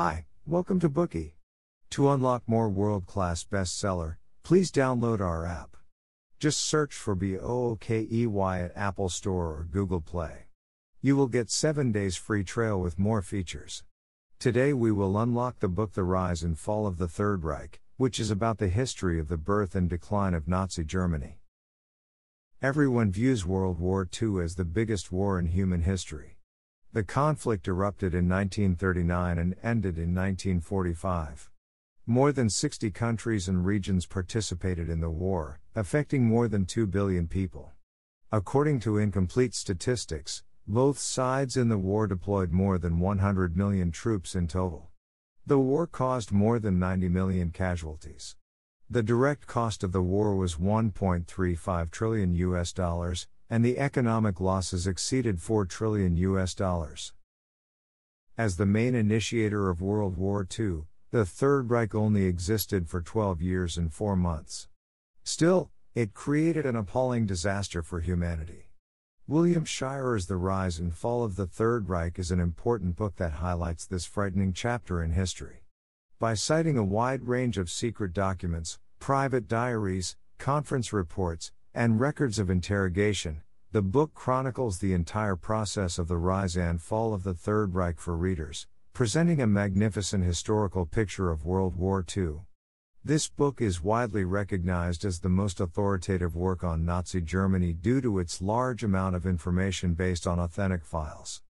Hi, welcome to Bookey. To unlock more world class bestseller, please download our app. Just search for B O O K E Y at Apple Store or Google Play. You will get 7 days free trial with more features. Today we will unlock the book The Rise and Fall of the Third Reich, which is about the history of the birth and decline of Nazi Germany. Everyone views World War II as the biggest war in human history. The conflict erupted in 1939 and ended in 1945. More than 60 countries and regions participated in the war, affecting more than 2 billion people. According to incomplete statistics, both sides in the war deployed more than 100 million troops in total. The war caused more than 90 million casualties. The direct cost of the war was 1.35 trillion US dollars, and the economic losses exceeded 4 trillion US dollars. As the main initiator of World War II, the Third Reich only existed for 12 years and 4 months. Still, it created an appalling disaster for humanity. William Shirer's The Rise and Fall of the Third Reich is an important book that highlights this frightening chapter in history. By citing a wide range of secret documents, private diaries, conference reports, and records of interrogation, the book chronicles the entire process of the rise and fall of the Third Reich for readers, presenting a magnificent historical picture of World War II. This book is widely recognized as the most authoritative work on Nazi Germany due to its large amount of information based on authentic files.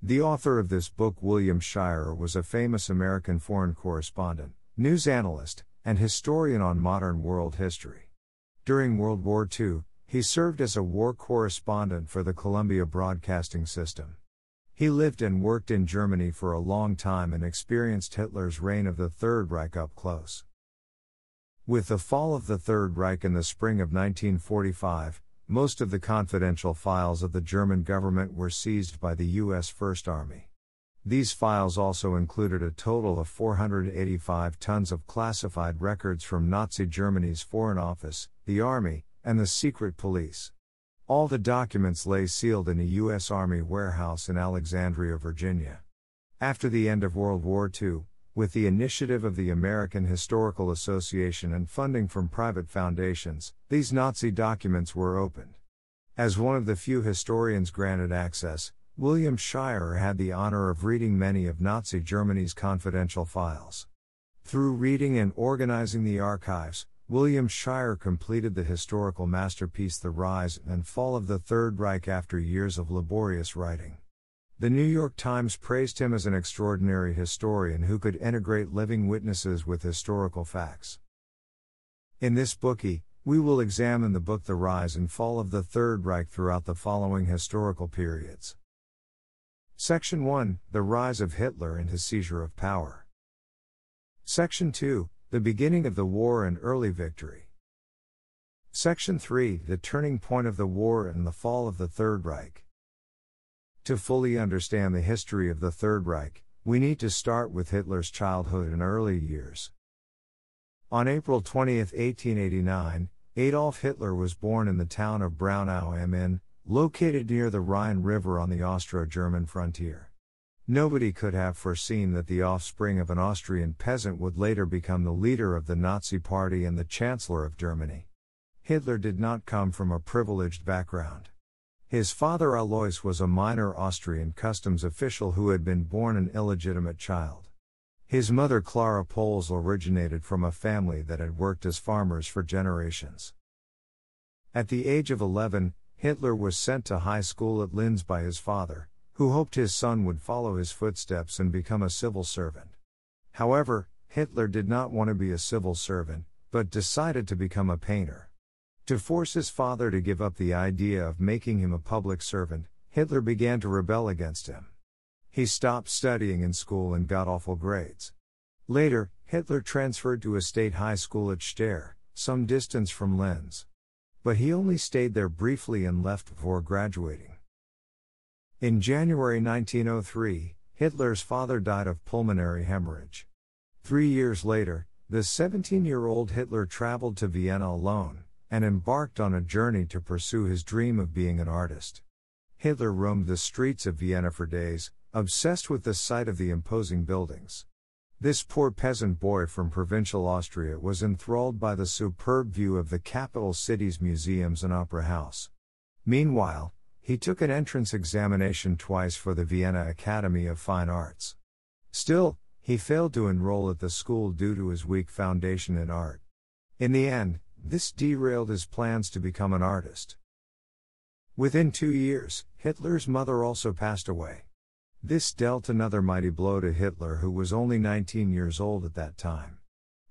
The author of this book, William Shirer, was a famous American foreign correspondent, news analyst, and historian on modern world history. During World War II, he served as a war correspondent for the Columbia Broadcasting System. He lived and worked in Germany for a long time and experienced Hitler's reign of the Third Reich up close. With the fall of the Third Reich in the spring of 1945, most of the confidential files of the German government were seized by the U.S. First Army. These files also included a total of 485 tons of classified records from Nazi Germany's Foreign Office, the Army, and the Secret Police. All the documents lay sealed in a U.S. Army warehouse in Alexandria, Virginia. After the end of World War II, with the initiative of the American Historical Association and funding from private foundations, these Nazi documents were opened. As one of the few historians granted access, William Shirer had the honor of reading many of Nazi Germany's confidential files. Through reading and organizing the archives, William Shirer completed the historical masterpiece The Rise and Fall of the Third Reich after years of laborious writing. The New York Times praised him as an extraordinary historian who could integrate living witnesses with historical facts. In this Bookey, we will examine the book The Rise and Fall of the Third Reich throughout the following historical periods. Section 1 The Rise of Hitler and His Seizure of Power. Section 2 The Beginning of the War and Early Victory. Section 3 The Turning Point of the War and the Fall of the Third Reich. To fully understand the history of the Third Reich, we need to start with Hitler's childhood and early years. On April 20, 1889, Adolf Hitler was born in the town of Braunau am Inn, located near the Rhine River on the Austro German frontier. Nobody could have foreseen that the offspring of an Austrian peasant would later become the leader of the Nazi Party and the Chancellor of Germany. Hitler did not come from a privileged background. His father Alois was a minor Austrian customs official who had been born an illegitimate child. His mother Clara Pölzl originated from a family that had worked as farmers for generations. At the age of 11, Hitler was sent to high school at Linz by his father, who hoped his son would follow his footsteps and become a civil servant. However, Hitler did not want to be a civil servant, but decided to become a painter. To force his father to give up the idea of making him a public servant, Hitler began to rebel against him. He stopped studying in school and got awful grades. Later, Hitler transferred to a state high school at Steyr, some distance from Linz. But he only stayed there briefly and left before graduating. In January 1903, Hitler's father died of pulmonary hemorrhage. Three years later, the 17 year old Hitler traveled to Vienna alone and embarked on a journey to pursue his dream of being an artist. Hitler roamed the streets of Vienna for days, obsessed with the sight of the imposing buildings. This poor peasant boy from provincial Austria was enthralled by the superb view of the capital city's museums and opera house. Meanwhile, he took an entrance examination twice for the Vienna Academy of Fine Arts. Still, he failed to enroll at the school due to his weak foundation in art. In the end, this derailed his plans to become an artist. Within two years, Hitler's mother also passed away. This dealt another mighty blow to Hitler, who was only 19 years old at that time.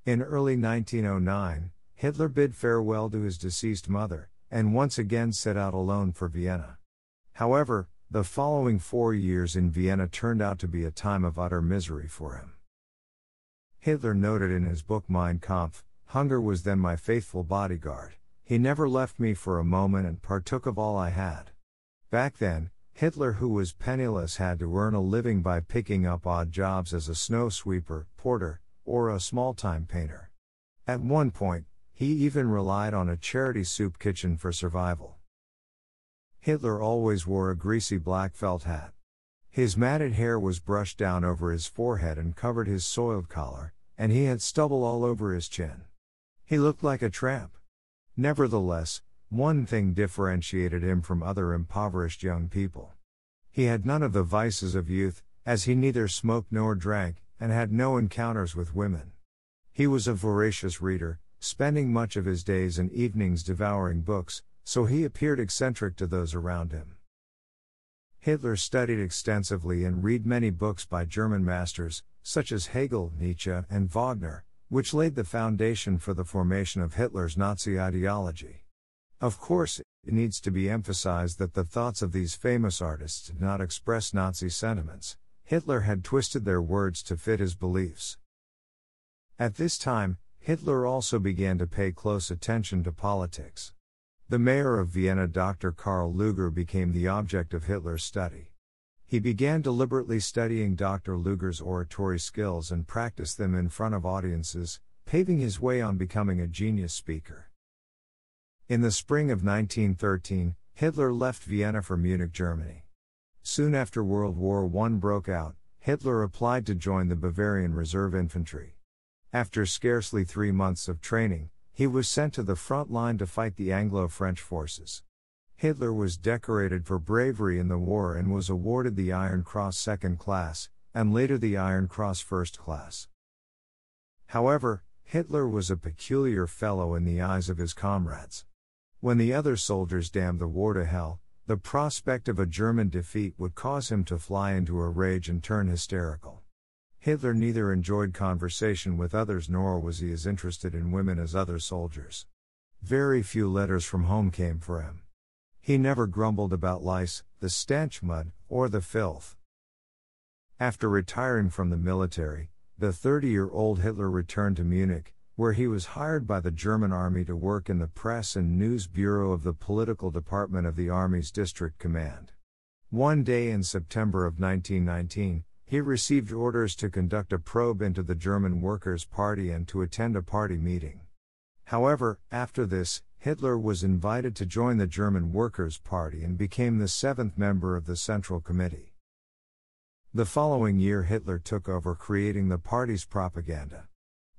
In early 1909, Hitler bid farewell to his deceased mother, and once again set out alone for Vienna. However, the following four years in Vienna turned out to be a time of utter misery for him. Hitler noted in his book Mein Kampf Hunger was then my faithful bodyguard, he never left me for a moment and partook of all I had. Back then, Hitler, who was penniless, had to earn a living by picking up odd jobs as a snow sweeper, porter, or a small time painter. At one point, he even relied on a charity soup kitchen for survival. Hitler always wore a greasy black felt hat. His matted hair was brushed down over his forehead and covered his soiled collar, and he had stubble all over his chin. He looked like a tramp. Nevertheless, one thing differentiated him from other impoverished young people. He had none of the vices of youth, as he neither smoked nor drank, and had no encounters with women. He was a voracious reader, spending much of his days and evenings devouring books, so he appeared eccentric to those around him. Hitler studied extensively and read many books by German masters, such as Hegel, Nietzsche, and Wagner, which laid the foundation for the formation of Hitler's Nazi ideology. Of course, it needs to be emphasized that the thoughts of these famous artists did not express Nazi sentiments, Hitler had twisted their words to fit his beliefs. At this time, Hitler also began to pay close attention to politics. The mayor of Vienna, Dr. Karl Lueger, became the object of Hitler's study. He began deliberately studying Dr. Lueger's oratory skills and practiced them in front of audiences, paving his way on becoming a genius speaker. In the spring of 1913, Hitler left Vienna for Munich, Germany. Soon after World War I broke out, Hitler applied to join the Bavarian Reserve Infantry. After scarcely three months of training, he was sent to the front line to fight the Anglo French forces. Hitler was decorated for bravery in the war and was awarded the Iron Cross Second Class, and later the Iron Cross First Class. However, Hitler was a peculiar fellow in the eyes of his comrades. When the other soldiers damned the war to hell, the prospect of a German defeat would cause him to fly into a rage and turn hysterical. Hitler neither enjoyed conversation with others nor was he as interested in women as other soldiers. Very few letters from home came for him. He never grumbled about lice, the stench mud, or the filth. After retiring from the military, the 30 year old Hitler returned to Munich, where he was hired by the German army to work in the press and news bureau of the political department of the army's district command. One day in September of 1919, he received orders to conduct a probe into the German Workers' Party and to attend a party meeting. However, after this, Hitler was invited to join the German Workers' Party and became the seventh member of the Central Committee. The following year, Hitler took over creating the party's propaganda.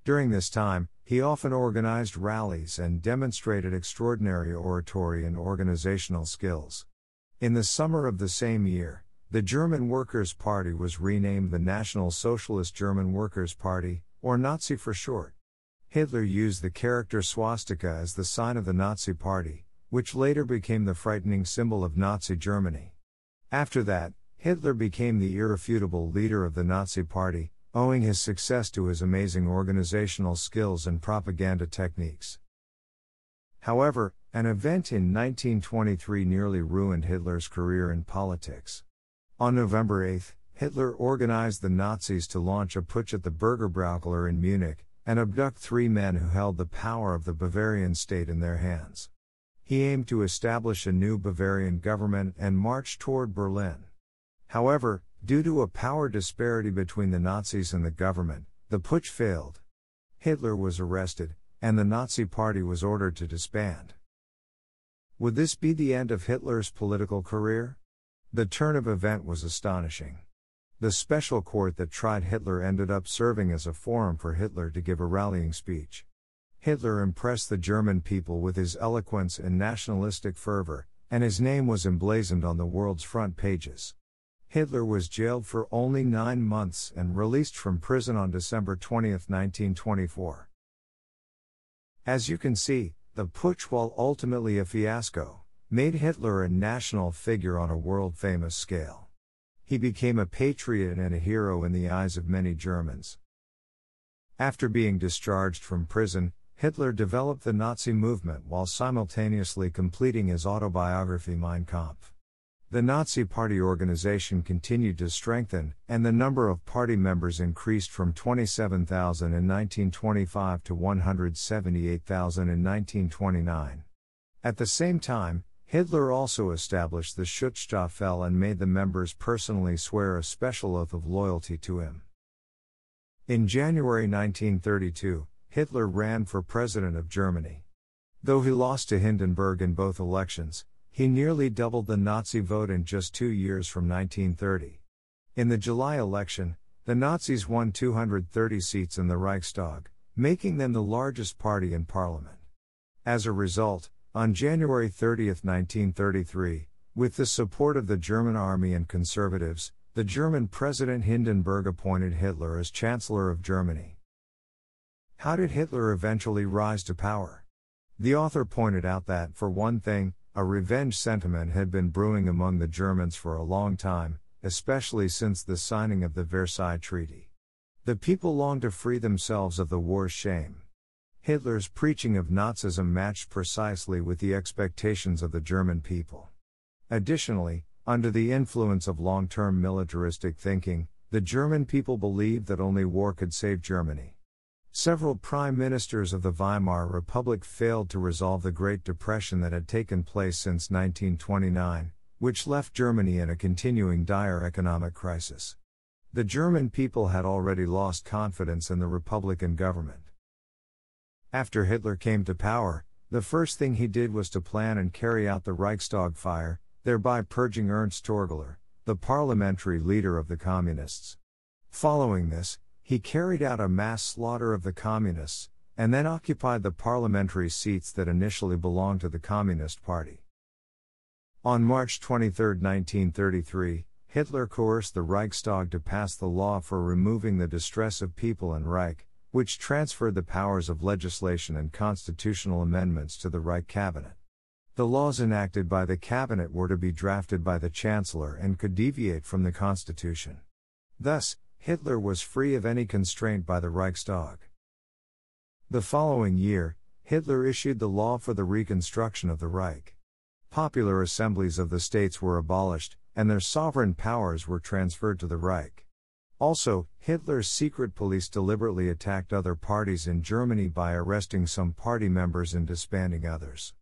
During this time, he often organized rallies and demonstrated extraordinary oratory and organizational skills. In the summer of the same year, the German Workers' Party was renamed the National Socialist German Workers' Party, or Nazi for short. Hitler used the character swastika as the sign of the Nazi Party, which later became the frightening symbol of Nazi Germany. After that, Hitler became the irrefutable leader of the Nazi Party, owing his success to his amazing organizational skills and propaganda techniques. However, an event in 1923 nearly ruined Hitler's career in politics. On November 8, Hitler organized the Nazis to launch a putsch at the Bürgerbräukeller in Munich and abduct three men who held the power of the Bavarian state in their hands. He aimed to establish a new Bavarian government and march toward Berlin. However, due to a power disparity between the Nazis and the government, the putsch failed. Hitler was arrested, and the Nazi Party was ordered to disband. Would this be the end of Hitler's political career? The turn of event was astonishing. The special court that tried Hitler ended up serving as a forum for Hitler to give a rallying speech. Hitler impressed the German people with his eloquence and nationalistic fervor, and his name was emblazoned on the world's front pages. Hitler was jailed for only nine months and released from prison on December 20, 1924. As you can see, the putsch, while ultimately a fiasco, made Hitler a national figure on a world famous scale. He became a patriot and a hero in the eyes of many Germans. After being discharged from prison, Hitler developed the Nazi movement while simultaneously completing his autobiography Mein Kampf. The Nazi Party organization continued to strengthen, and the number of party members increased from 27,000 in 1925 to 178,000 in 1929. At the same time, Hitler also established the Schutzstaffel and made the members personally swear a special oath of loyalty to him. In January 1932, Hitler ran for president of Germany. Though he lost to Hindenburg in both elections, he nearly doubled the Nazi vote in just two years from 1930. In the July election, the Nazis won 230 seats in the Reichstag, making them the largest party in parliament. As a result, on January 30, 1933, with the support of the German army and conservatives, the German President Hindenburg appointed Hitler as Chancellor of Germany. How did Hitler eventually rise to power? The author pointed out that, for one thing, a revenge sentiment had been brewing among the Germans for a long time, especially since the signing of the Versailles Treaty. The people longed to free themselves of the war's shame. Hitler's preaching of Nazism matched precisely with the expectations of the German people. Additionally, under the influence of long term militaristic thinking, the German people believed that only war could save Germany. Several prime ministers of the Weimar Republic failed to resolve the Great Depression that had taken place since 1929, which left Germany in a continuing dire economic crisis. The German people had already lost confidence in the Republican government. After Hitler came to power, the first thing he did was to plan and carry out the Reichstag fire, thereby purging Ernst Torgler, the parliamentary leader of the Communists. Following this, he carried out a mass slaughter of the Communists, and then occupied the parliamentary seats that initially belonged to the Communist Party. On March 23, 1933, Hitler coerced the Reichstag to pass the law for removing the distress of people in Reich, which transferred the powers of legislation and constitutional amendments to the Reich Cabinet. The laws enacted by the Cabinet were to be drafted by the Chancellor and could deviate from the Constitution. Thus, Hitler was free of any constraint by the Reichstag. The following year, Hitler issued the law for the reconstruction of the Reich. Popular assemblies of the states were abolished, and their sovereign powers were transferred to the Reich. Also, Hitler's secret police deliberately attacked other parties in Germany by arresting some party members and disbanding others.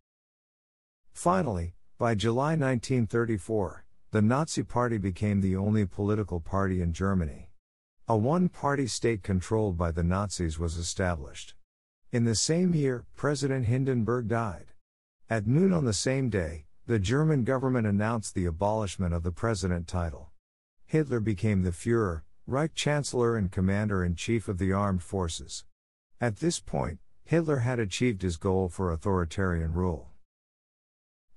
Finally, by July 1934, the Nazi Party became the only political party in Germany. A one party state controlled by the Nazis was established. In the same year, President Hindenburg died. At noon on the same day, the German government announced the abolishment of the president title. Hitler became the Fuhrer, Reich Chancellor and Commander in Chief of the Armed Forces. At this point, Hitler had achieved his goal for authoritarian rule.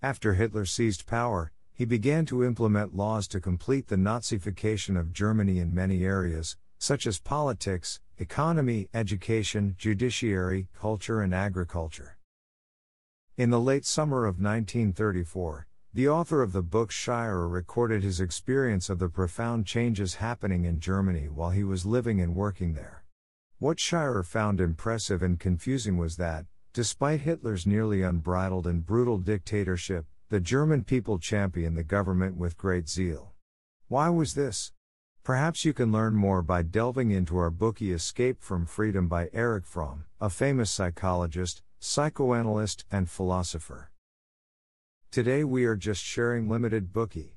After Hitler seized power, he began to implement laws to complete the Nazification of Germany in many areas, such as politics, economy, education, judiciary, culture, and agriculture. In the late summer of 1934, the author of the book Shirer recorded his experience of the profound changes happening in Germany while he was living and working there. What Shirer found impressive and confusing was that, despite Hitler's nearly unbridled and brutal dictatorship, the German people championed the government with great zeal. Why was this? Perhaps you can learn more by delving into our Bookey Escape from Freedom by Erich Fromm, a famous psychologist, psychoanalyst, and philosopher. Today we are just sharing limited Bookey.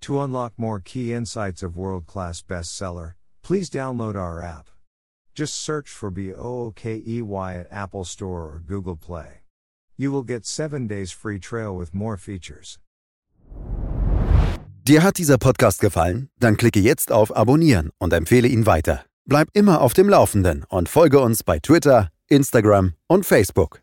To unlock more key insights of world class bestseller, please download our app. Just search for BOOKEY at Apple Store or Google Play. You will get 7 days free trial with more features. Dir hat dieser Podcast gefallen? Dann klicke jetzt auf Abonnieren und empfehle ihn weiter. Bleib immer auf dem Laufenden und folge uns bei Twitter, Instagram und Facebook.